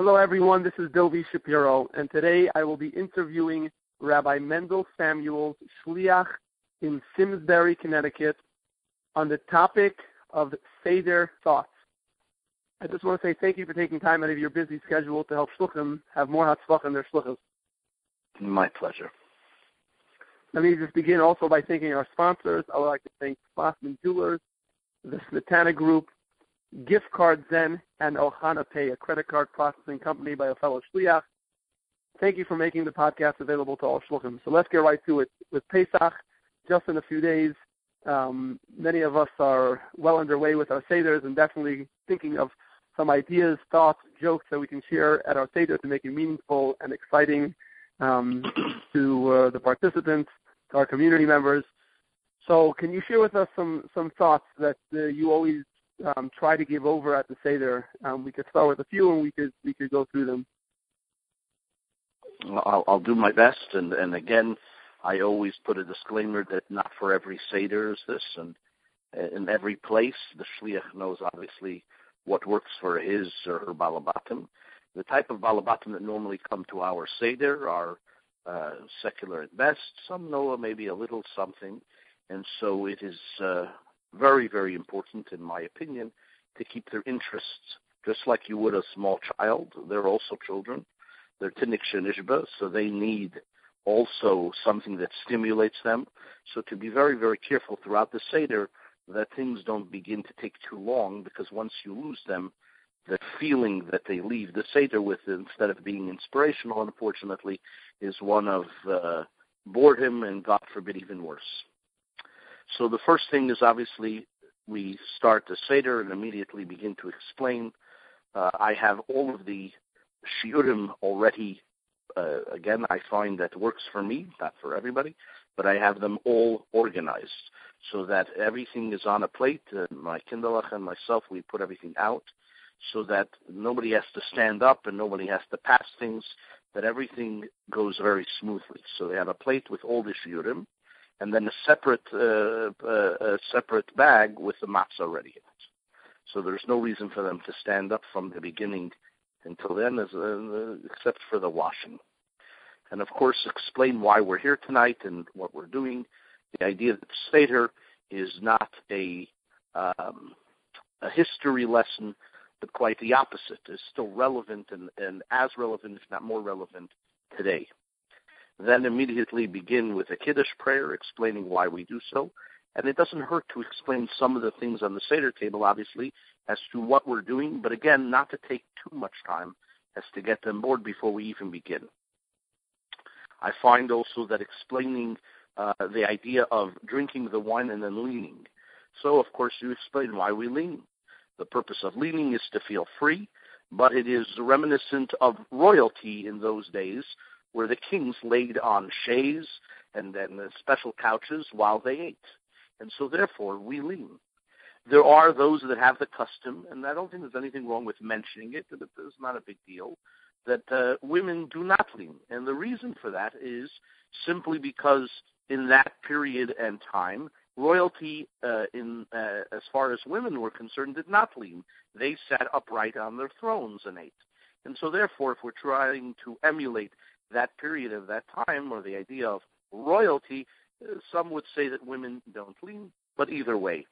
Hello, everyone. This is Dovi Shapiro, and today I will be interviewing Rabbi Mendel Samuels, Shliach in Simsbury, Connecticut, on the topic of Seder thoughts. I just want to say thank you for taking time out of your busy schedule to help Shluchim have more Hatzlach in their Shlichus. My pleasure. Let me just begin also by thanking our sponsors. I would like to thank Fossman Jewelers, the Smetana Group, Gift Card Zen, and Ohana Pay, a credit card processing company by a fellow Shliach. Thank you for making the podcast available to all Shluchim. So let's get right to it. With Pesach, just in a few days, um, many of us are well underway with our Seders and definitely thinking of some ideas, thoughts, jokes that we can share at our Seder to make it meaningful and exciting um, to uh, the participants, to our community members. So, can you share with us some some thoughts that uh, you always um, try to give over at the Seder? Um, we could start with a few, and we could we could go through them. I'll, I'll do my best, and and again, I always put a disclaimer that not for every Seder is this, and in every place, the Shliach knows obviously what works for his or her Balabatim. The type of Balabatim that normally come to our Seder are uh, secular at best. Some know maybe a little something. And so it is uh, very, very important, in my opinion, to keep their interests just like you would a small child. They're also children. They're Tinok Shenishba, so they need also something that stimulates them. So to be very, very careful throughout the Seder that things don't begin to take too long because once you lose them, the feeling that they leave the Seder with instead of being inspirational, unfortunately, is one of uh, boredom and, God forbid, even worse. So the first thing is obviously we start the Seder and immediately begin to explain. Uh, I have all of the shiurim already. Uh, again, I find that works for me, not for everybody, but I have them all organized so that everything is on a plate. Uh, my kindlech and myself, we put everything out so that nobody has to stand up and nobody has to pass things, that everything goes very smoothly. So they have a plate with all the shiurim, and then a separate uh, uh, a separate bag with the matzah ready in it. So there's no reason for them to stand up from the beginning until then, as, uh, except for the washing. And of course, explain why we're here tonight and what we're doing. The idea that Seder is not a um, a history lesson, but quite the opposite, is still relevant and, and as relevant, if not more relevant, today. Then immediately begin with a Kiddush prayer explaining why we do so. And it doesn't hurt to explain some of the things on the Seder table, obviously, as to what we're doing, but again, not to take too much time as to get them bored before we even begin. I find also that explaining uh, the idea of drinking the wine and then leaning. So, of course, you explain why we lean. The purpose of leaning is to feel free, but it is reminiscent of royalty in those days where the kings laid on chaise and then the special couches while they ate. And so therefore we lean. There are those that have the custom, and I don't think there's anything wrong with mentioning it, but it's not a big deal, that uh, women do not lean. And the reason for that is simply because in that period and time, royalty, uh, in uh, as far as women were concerned, did not lean. They sat upright on their thrones and ate. And so, therefore, if we're trying to emulate that period of that time or the idea of royalty, some would say that women don't lean. But either way,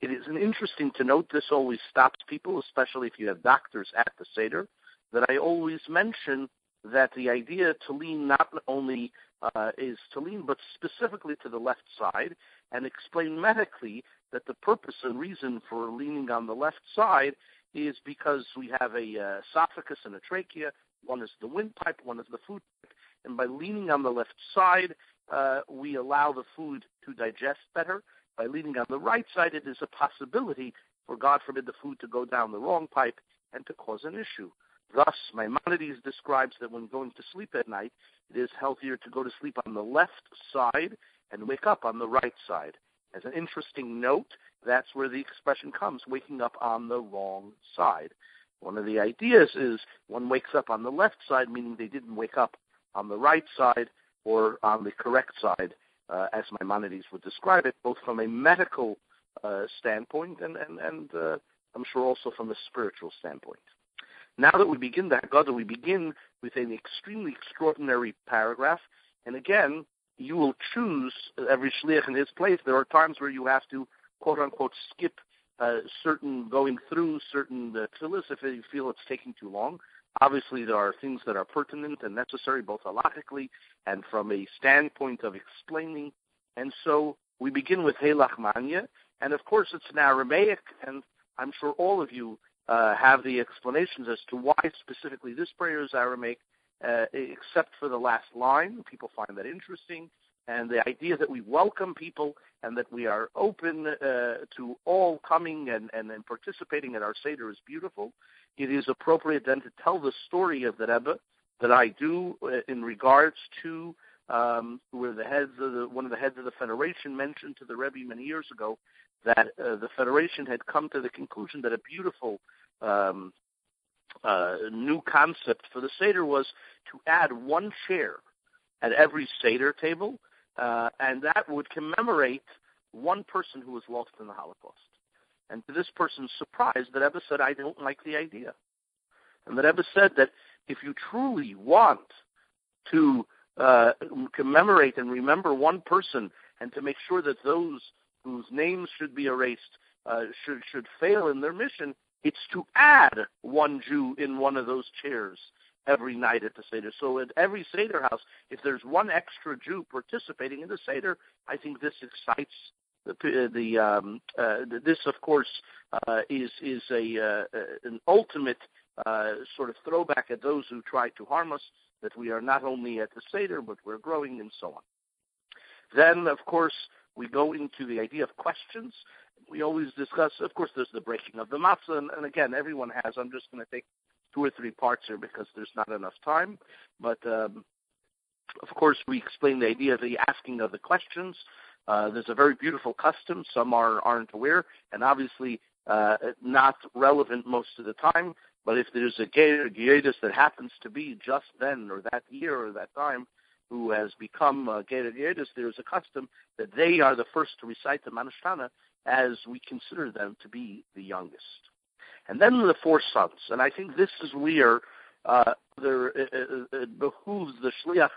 it is interesting to note this always stops people, especially if you have doctors at the Seder, that I always mention that the idea to lean not only uh, is to lean, but specifically to the left side, and explain medically that the purpose and reason for leaning on the left side is because we have a uh, esophagus and a trachea. One is the windpipe, one is the food pipe. And by leaning on the left side, uh, we allow the food to digest better. By leaning on the right side, it is a possibility for, God forbid, the food to go down the wrong pipe and to cause an issue. Thus, Maimonides describes that when going to sleep at night, it is healthier to go to sleep on the left side and wake up on the right side. As an interesting note, that's where the expression comes, waking up on the wrong side. One of the ideas is one wakes up on the left side, meaning they didn't wake up on the right side or on the correct side, uh, as Maimonides would describe it, both from a medical uh, standpoint and, and, and uh, I'm sure also from a spiritual standpoint. Now that we begin the Haggadah, we begin with an extremely extraordinary paragraph. And again, you will choose every shliach in his place. There are times where you have to, quote unquote, skip uh, certain going through certain uh, if you feel it's taking too long. Obviously, there are things that are pertinent and necessary, both halachically and from a standpoint of explaining. And so we begin with Ha Lachma Anya, and of course it's in Aramaic, and I'm sure all of you uh, have the explanations as to why specifically this prayer is Aramaic, uh, except for the last line. People find that interesting. And the idea that we welcome people and that we are open uh, to all coming and, and, and participating in our Seder is beautiful. It is appropriate then to tell the story of the Rebbe that I do uh, in regards to um, where the heads of the, one of the heads of the federation mentioned to the Rebbe many years ago that uh, the federation had come to the conclusion that a beautiful um, uh, new concept for the Seder was to add one chair at every Seder table, uh, and that would commemorate one person who was lost in the Holocaust. And to this person's surprise, the Rebbe said, I don't like the idea. And the Rebbe said that if you truly want to uh, commemorate and remember one person and to make sure that those whose names should be erased uh, should should fail in their mission, it's to add one Jew in one of those chairs every night at the Seder. So at every Seder house, if there's one extra Jew participating in the Seder, I think this excites the, the um, uh, this of course uh, is is a uh, an ultimate uh, sort of throwback at those who try to harm us. That we are not only at the Seder, but we're growing and so on. Then, of course, we go into the idea of questions. We always discuss, of course, there's the breaking of the matzah, and, and again, everyone has. I'm just going to take two or three parts here because there's not enough time. But um, of course, we explain the idea of the asking of the questions. Uh, there's a very beautiful custom. Some are aren't aware, and obviously uh, not relevant most of the time. But if there's a Geirus that happens to be just then or that year or that time, who has become uh, Geirus, there's a custom that they are the first to recite the Mah Nishtanah as we consider them to be the youngest. And then the four sons. And I think this is where uh, there, it, it, it behooves the Shliach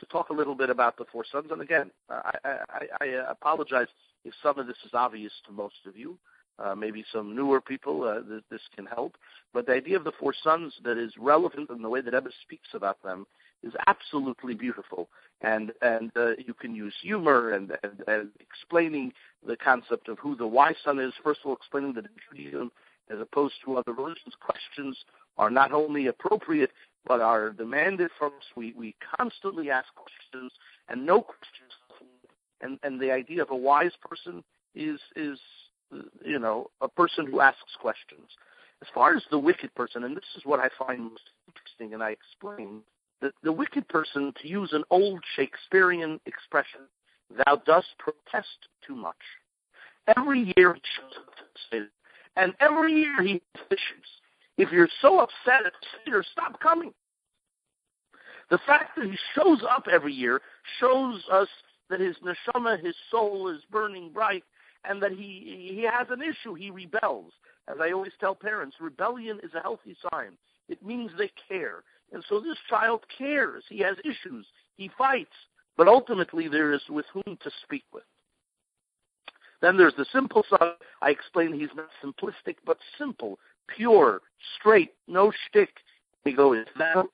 to talk a little bit about the four sons. And again, I, I, I apologize if some of this is obvious to most of you. Uh, maybe some newer people, uh, th- this can help. But the idea of the four sons that is relevant in the way that Ebba speaks about them is absolutely beautiful. And and uh, you can use humor and, and, and explaining the concept of who the wise son is. First of all, explaining that in Judaism, as opposed to other religions, questions are not only appropriate but are demanded from us. We we constantly ask questions, and no questions. And and the idea of a wise person is is you know a person who asks questions. As far as the wicked person, and this is what I find most interesting, and I explain the, the wicked person, to use an old Shakespearean expression, thou dost protest too much. Every year he shows up to the and every year he issues. If you're so upset at stop coming. The fact that he shows up every year shows us that his neshama, his soul, is burning bright, and that he he has an issue. He rebels. As I always tell parents, rebellion is a healthy sign. It means they care. And so this child cares. He has issues. He fights. But ultimately, there is with whom to speak with. Then there's the simple son. I explain he's not simplistic, but simple, pure, straight, no shtick. We go into that.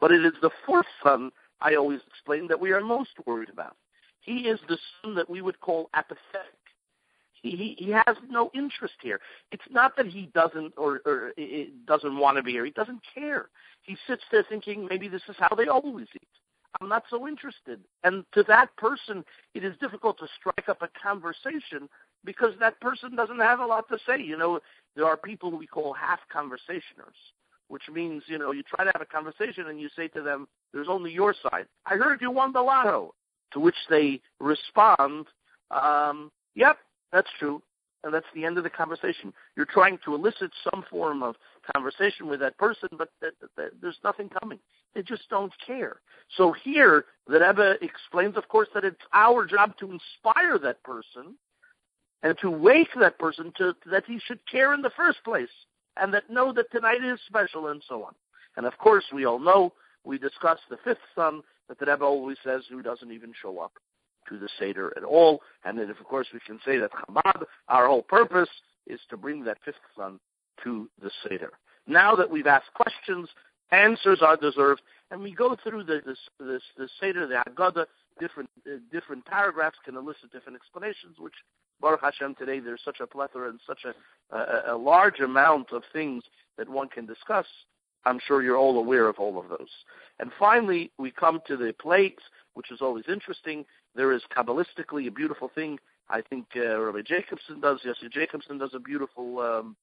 But it is the fourth son, I always explain, that we are most worried about. He is the son that we would call apathetic. He, he has no interest here. It's not that he doesn't or, or doesn't want to be here. He doesn't care. He sits there thinking maybe this is how they always eat. I'm not so interested. And to that person, it is difficult to strike up a conversation because that person doesn't have a lot to say. You know, there are people we call half conversationers, which means, you know, you try to have a conversation and you say to them, there's only your side. I heard you won the lotto. To which they respond, um, yep, that's true. And that's the end of the conversation. You're trying to elicit some form of conversation with that person, but th- th- there's nothing coming. They just don't care. So here, the Rebbe explains, of course, that it's our job to inspire that person and to wake that person to that he should care in the first place. and that know that tonight is special and so on. And of course, we all know, we discussed the fifth son that the Rebbe always says who doesn't even show up to the Seder at all. And then, of course, we can say that Chabad, our whole purpose is to bring that fifth son to the Seder. Now that we've asked questions, answers are deserved, and we go through the, the Seder, the Haggadah, different, uh, different paragraphs can elicit different explanations, which Baruch Hashem today there's such a plethora and such a, a, a large amount of things that one can discuss. I'm sure you're all aware of all of those. And finally, we come to the plates, which is always interesting. There is Kabbalistically a beautiful thing. I think uh, Rabbi Jacobson does. Yossi Jacobson does a beautiful um,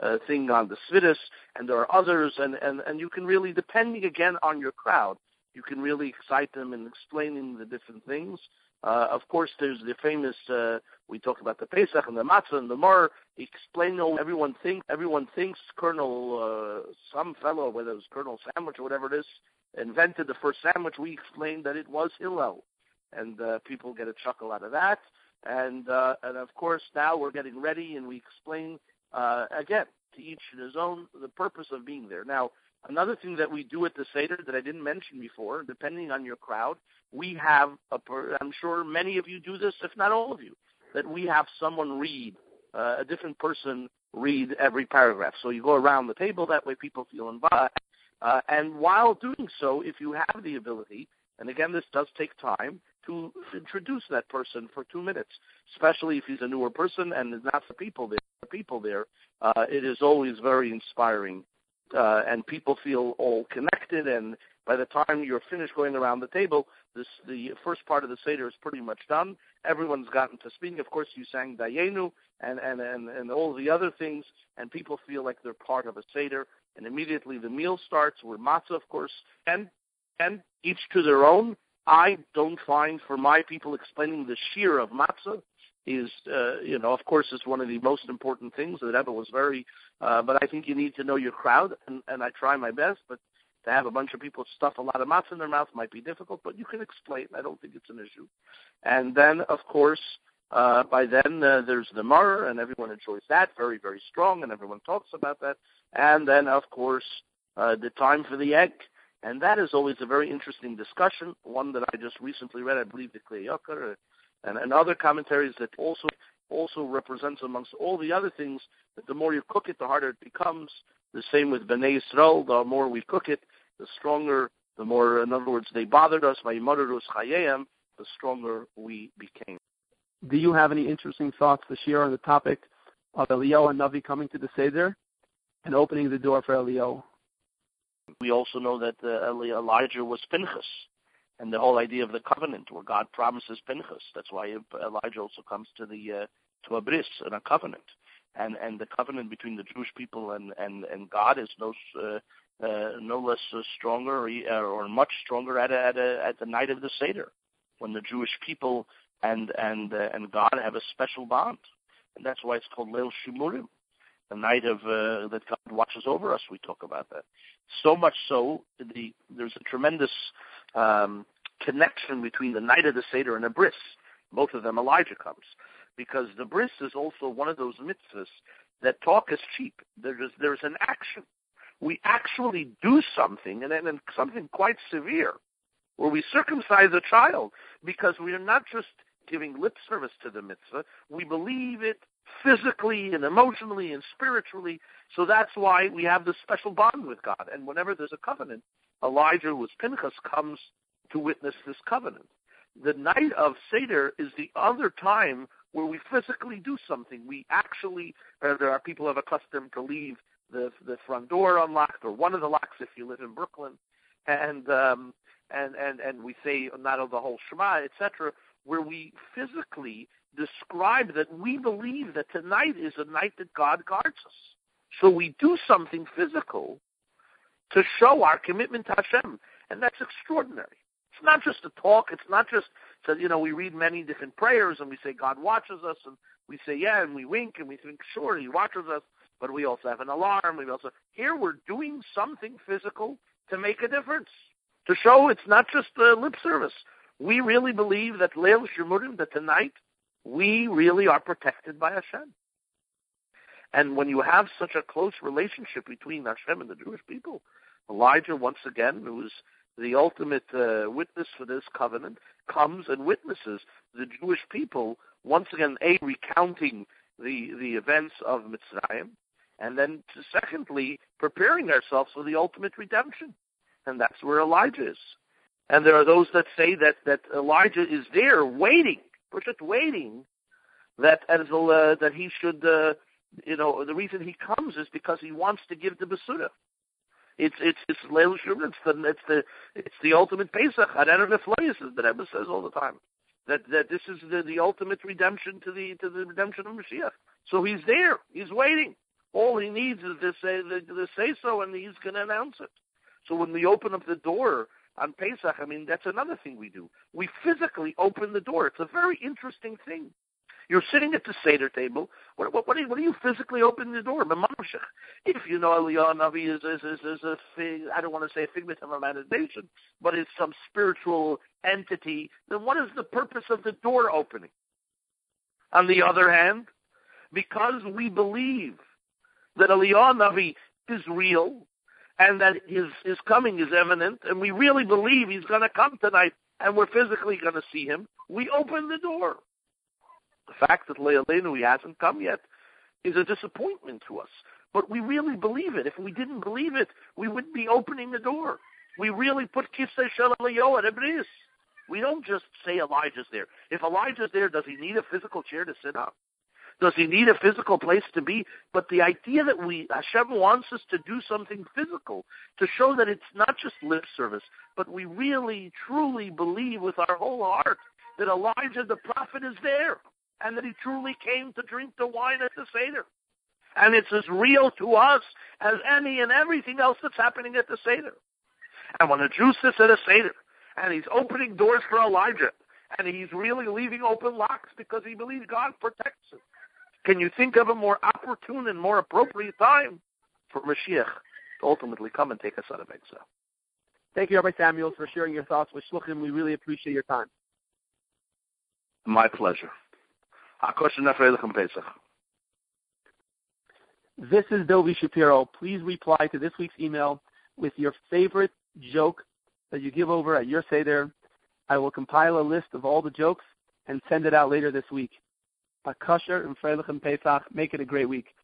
uh, thing on the Svidus, and there are others. And, and, and you can really, depending again on your crowd, you can really excite them in explaining the different things. Uh, of course, there's the famous. Uh, we talked about the Pesach and the matzah and the mar. Explain. Everyone think. Everyone thinks Colonel uh, some fellow, whether it was Colonel Sandwich or whatever it is, invented the first sandwich. We explained that it was Hillel, and uh, people get a chuckle out of that. And uh, and of course, now we're getting ready, and we explain uh, again to each his own the purpose of being there. Now, Another thing that we do at the Seder that I didn't mention before, depending on your crowd, we have, a, I'm sure many of you do this, if not all of you, that we have someone read, uh, a different person read every paragraph. So you go around the table, that way people feel involved. Uh, and while doing so, if you have the ability, and again, this does take time, to introduce that person for two minutes, especially if he's a newer person and there's not the people there. The people there, uh, it is always very inspiring uh, and people feel all connected. And by the time you're finished going around the table, this the first part of the seder is pretty much done. Everyone's gotten to speak. Of course, you sang Dayenu and and and and all the other things, and people feel like they're part of a seder. And immediately the meal starts with matzah, of course, and and each to their own. I don't find for my people explaining the shiur of matzah is, uh, you know, of course, is one of the most important things. The Rebbe was very, uh, but I think you need to know your crowd, and, and I try my best. But to have a bunch of people stuff a lot of matzah in their mouth might be difficult, but you can explain. I don't think it's an issue. And then, of course, uh, by then uh, there's the mar, and everyone enjoys that very, very strong, and everyone talks about that. And then, of course, uh, the time for the egg. And that is always a very interesting discussion, one that I just recently read, I believe, the Kli Yakar, and, and other commentaries that also also represents amongst all the other things that the more you cook it, the harder it becomes. The same with Bnei Yisrael, the more we cook it, the stronger, the more, in other words, they bothered us, by the stronger we became. Do you have any interesting thoughts to share on the topic of Eliyahu HaNavi coming to the Seder and opening the door for Eliyahu? We also know that uh, Elijah was Pinchas, and the whole idea of the covenant, where God promises Pinchas. That's why Elijah also comes to the uh, to a bris and a covenant, and and the covenant between the Jewish people and and and God is no uh, uh, no less uh, stronger or, or much stronger at at at the night of the Seder, when the Jewish people and and uh, and God have a special bond, and that's why it's called Leil Shimurim, the night of uh, that God watches over us. We talk about that so much so the there's a tremendous um, connection between the night of the Seder and the bris. Both of them, Elijah comes. Because the bris is also one of those mitzvahs that talk is cheap. There's, there's an action. We actually do something, and, and something quite severe, where we circumcise a child, because we are not just giving lip service to the mitzvah. We believe it physically and emotionally and spiritually. So that's why we have this special bond with God. And whenever there's a covenant, Elijah, was Pinchas, comes to witness this covenant. The night of Seder is the other time where we physically do something. We actually, uh, there are people who have accustomed to leave the the front door unlocked or one of the locks if you live in Brooklyn, and um, and and and we say not of the whole Shema, etc., where we physically describe that we believe that tonight is a night that God guards us. So we do something physical to show our commitment to Hashem. And that's extraordinary. It's not just a talk. It's not just, so, you know, we read many different prayers and we say God watches us and we say, yeah, and we wink and we think, sure, he watches us, but we also have an alarm. We also, here we're doing something physical to make a difference, to show it's not just lip service. We really believe that Leil Shemurim, that tonight, we really are protected by Hashem. And when you have such a close relationship between Hashem and the Jewish people, Elijah, once again, who is the ultimate uh, witness for this covenant, comes and witnesses the Jewish people once again, a recounting the the events of Mitzrayim, and then secondly, preparing ourselves for the ultimate redemption, and that's where Elijah is. And there are those that say that that Elijah is there, waiting, just waiting, that as uh, that he should, uh, you know, the reason he comes is because he wants to give the Besurah. It's it's it's Leil It's the it's the it's the ultimate Pesach. Areinu Niflaos, as the Rebbe says all the time. That that this is the, the ultimate redemption to the to the redemption of Mashiach. So he's there. He's waiting. All he needs is to say to say so, and he's going to announce it. So when we open up the door on Pesach, I mean that's another thing we do. We physically open the door. It's a very interesting thing. You're sitting at the Seder table. What, what, what, are, you, what are you physically opening the door? If you know Eliyahu Navi is, is, is, is a fig, I don't want to say a figment of imagination, but it's some spiritual entity, then what is the purpose of the door opening? On the other hand, because we believe that Eliyahu Navi is real and that his, his coming is imminent, and we really believe he's going to come tonight and we're physically going to see him, we open the door. The fact that Leilenu he hasn't come yet is a disappointment to us. But we really believe it. If we didn't believe it, we wouldn't be opening the door. We really put Kisei shel Eliyahu at Ibris. We don't just say Elijah's there. If Elijah's there, does he need a physical chair to sit on? Does he need a physical place to be? But the idea that we Hashem wants us to do something physical to show that it's not just lip service, but we really truly believe with our whole heart that Elijah the prophet is there and that he truly came to drink the wine at the Seder. And it's as real to us as any and everything else that's happening at the Seder. And when a Jew sits at a Seder, and he's opening doors for Elijah, and he's really leaving open locks because he believes God protects him, can you think of a more opportune and more appropriate time for Mashiach to ultimately come and take us out of exile? Thank you, Rabbi Samuels, for sharing your thoughts with Shluchim. We really appreciate your time. My pleasure. This is Dovi Shapiro. Please reply to this week's email with your favorite joke that you give over at your Seder. I will compile a list of all the jokes and send it out later this week. A kosher and Freilich and Pesach. Make it a great week.